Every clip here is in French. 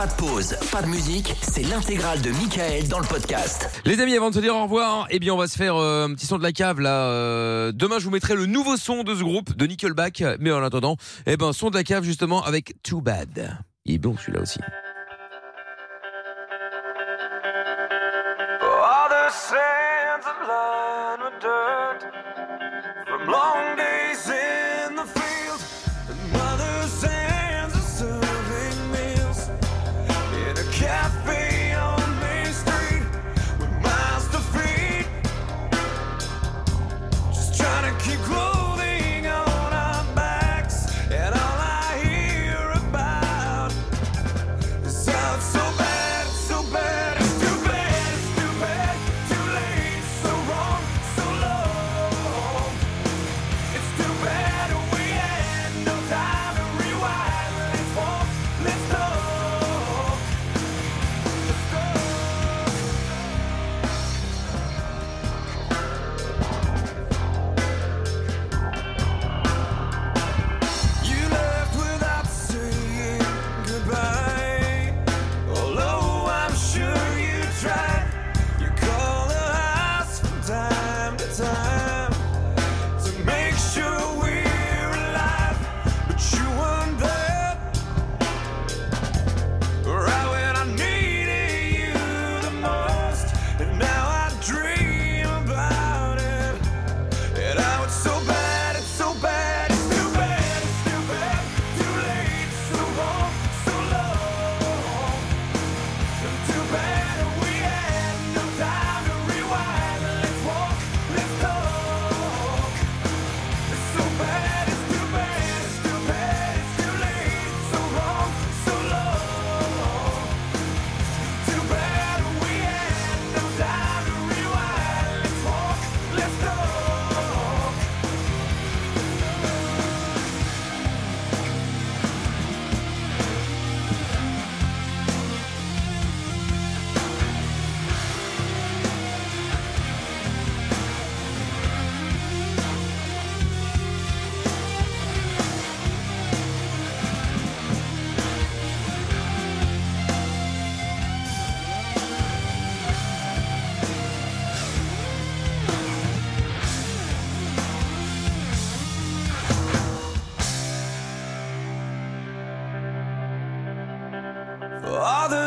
Pas de pause, pas de musique, c'est l'intégrale de Michael dans le podcast. Les amis, avant de se dire au revoir, eh bien, on va se faire euh, un petit son de la cave là. euh, demain, je vous mettrai le nouveau son de ce groupe, de Nickelback. Mais en attendant, eh ben, son de la cave justement avec Too Bad. Il est bon celui-là aussi.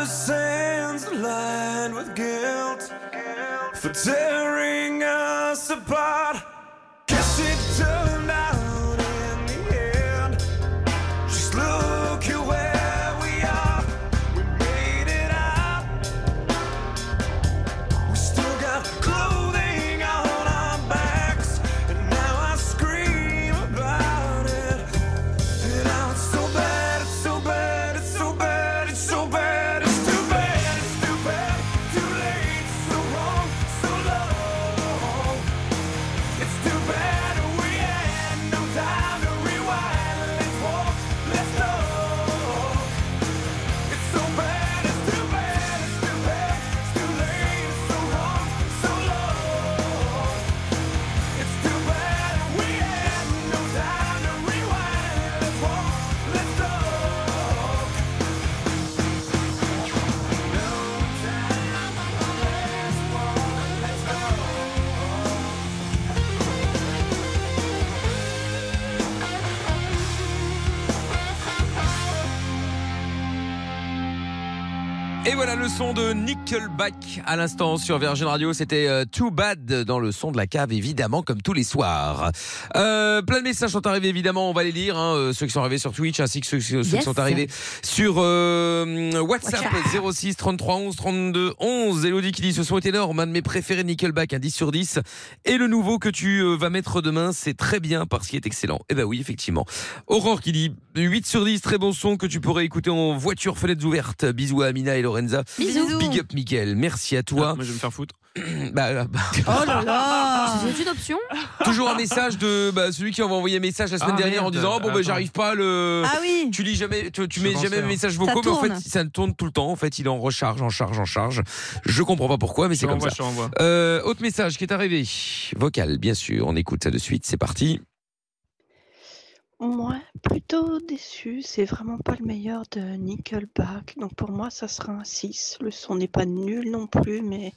Sands lined with guilt for tearing us apart. Guess it turned Et voilà le son de Nickelback à l'instant sur Virgin Radio. C'était euh, Too Bad dans le son de la cave, évidemment, comme tous les soirs. Euh, plein de messages sont arrivés, évidemment, on va les lire. hein, euh, ceux qui sont arrivés sur Twitch ainsi que ceux, ceux qui sont arrivés sur euh, WhatsApp 06 33 11 32 11. Elodie qui dit ce son est énorme, un de mes préférés Nickelback, un 10 sur 10. Et le nouveau que tu euh, vas mettre demain, c'est très bien parce qu'il est excellent. Eh ben oui, effectivement. Aurore qui dit 8 sur 10, très bon son que tu pourrais écouter en voiture, fenêtres ouvertes. Bisous à Amina et Lorenza. Bisous. Big up Mickaël, merci à toi. Ah, moi, je vais me faire foutre. Bah, bah, Oh là là. C'est une option. Toujours un message de bah, celui qui m'a envoyé un message la semaine Ah, dernière en disant oh, bon bah Attends. j'arrive pas à le Ah oui. tu lis jamais tu, mets pensais, jamais mes hein. messages vocaux mais en fait ça tourne tout le temps. En fait il est en recharge en charge en charge. Je comprends pas pourquoi mais c'est comme ça. euh, autre message qui est arrivé. Vocal bien sûr. On écoute ça de suite. C'est parti Ouais, plutôt déçu. C'est vraiment pas le meilleur de Nickelback. Donc pour moi, ça sera un 6. Le son n'est pas nul non plus, mais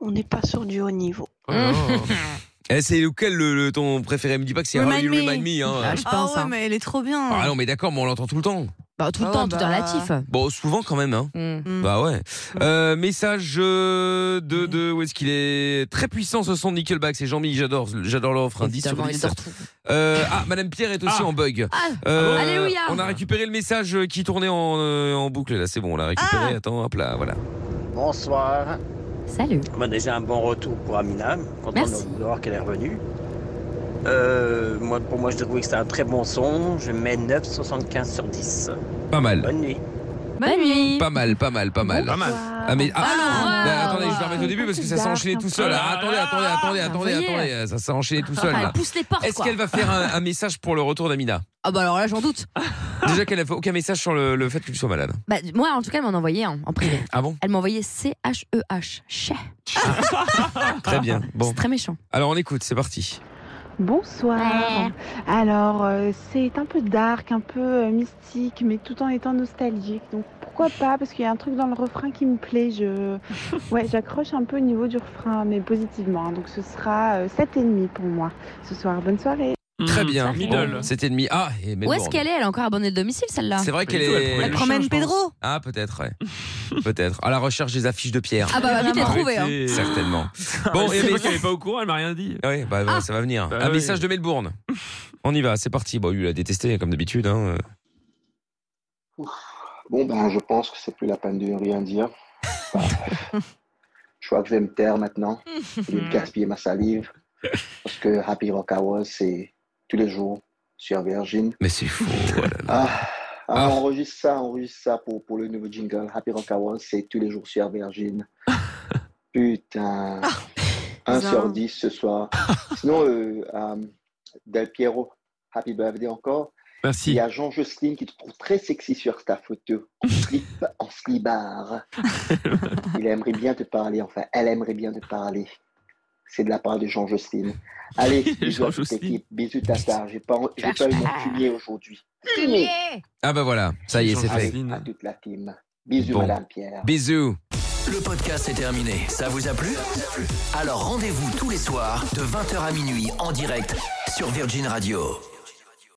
on n'est pas sur du haut niveau. Oh. Eh, c'est lequel le, le- ton préféré? Me dis pas que c'est Remind You Me. Remind Me. Hein. Ah, je Ah pense. ouais, hein. mais elle est trop bien. Ah non, mais d'accord, mais on l'entend tout le temps. Bah, tout le Oh, temps, tout est bah. relatif. Bon, souvent quand même. Hein. Mm. Mm. Bah ouais. Euh, message euh, de, de où est-ce qu'il est très puissant ce son de Nickelback. C'est Jean-Mi, j'adore, j'adore l'offre. Un 10 sur Évidemment, il 10. dort tout. Euh, ah, Madame Pierre est aussi Ah. en bug. Ah, Euh, Alléluia. On a récupéré le message qui tournait en, euh, en boucle là. C'est bon, on l'a récupéré. Ah. Attends, hop là, voilà. Bonsoir. Salut. Moi, déjà un bon retour pour Amina. Content Merci. de voir qu'elle est revenue. Euh, moi, pour moi, je trouvais que c'était un très bon son. Je mets 9,75 sur 10. Pas mal. Bonne nuit. Bonne nuit. Pas mal, pas mal, pas mal. Pas mal. Ah mais ah, Ah, bah, attendez, je vais remettre au début parce que ça s'est enchaîné tout seul. Ah, attendez, attendez, attendez, Ah, attendez, attendez, ça s'est enchaîné tout seul. Ah, là. elle pousse les portes, Est-ce qu'elle va faire un, un message pour le retour d'Amina Ah bah alors là, j'en doute. Déjà qu'elle a fait aucun message sur le, le fait que tu sois malade. Bah, moi, en tout cas, elle m'en a envoyé un en privé. Ah bon Elle m'a envoyé C-H-E-H. Chais. Très bien. Bon, C'est très méchant. alors on écoute, c'est parti. Bonsoir. Alors, euh, c'est un peu dark, un peu euh, mystique, mais tout en étant nostalgique. Donc, pourquoi pas Parce qu'il y a un truc dans le refrain qui me plaît. Je, ouais, j'accroche un peu au niveau du refrain, mais positivement. hein. Donc, ce sera euh, 7,5 pour moi ce soir. Bonne soirée. Très Mm. bien. Middle. C'était demi. Ah, et Où est-ce qu'elle est? Elle est encore abonnée de domicile, celle-là C'est vrai qu'elle est. Elle le promène. Pedro. Ah, peut-être, ouais. peut-être. À la recherche des affiches de Pierre. Ah bah, va vite trouver. Hein. Certainement. Bon, et c'est mais- moi qui n'avais pas au courant, elle m'a rien dit. Oui, bah, bah, Ah. ça va venir. Bah un oui. message de Melbourne. On y va, c'est parti. Bon, lui, il a détesté, comme d'habitude. Hein. Bon, ben, je pense que c'est plus la peine de rien dire. Je crois que je vais me taire maintenant. Je vais gaspiller ma salive. Parce que Happy Rock Hour, c'est tous les jours sur Virgin. Mais c'est faux. oh là là. Ah, ah, Ah. enregistre ça, enregistre ça pour, pour le nouveau jingle. Happy Rock Hour, c'est tous les jours sur Virgin. Putain. Un Zin. sur 10 ce soir. Sinon, euh, euh, Del Piero, Happy Birthday encore. Il Merci. y a Jean Jocelyne qui te trouve très sexy sur ta photo. En slip, en slibard. Il aimerait bien te parler, enfin, elle aimerait bien te parler. C'est de la part de Jean Jocelyne. Allez, bisous Jean à toute l'équipe. Bisous Tata. J'ai pas, j'ai pas eu mon fumier aujourd'hui. Fumier. Ah, bah voilà, ça y est, c'est fait. À toute la team. Bisous, Bon. Madame Pierre. Bisous. Le podcast est terminé. Ça vous a plu? Alors rendez-vous tous les soirs de 20h à minuit en direct sur Virgin Radio.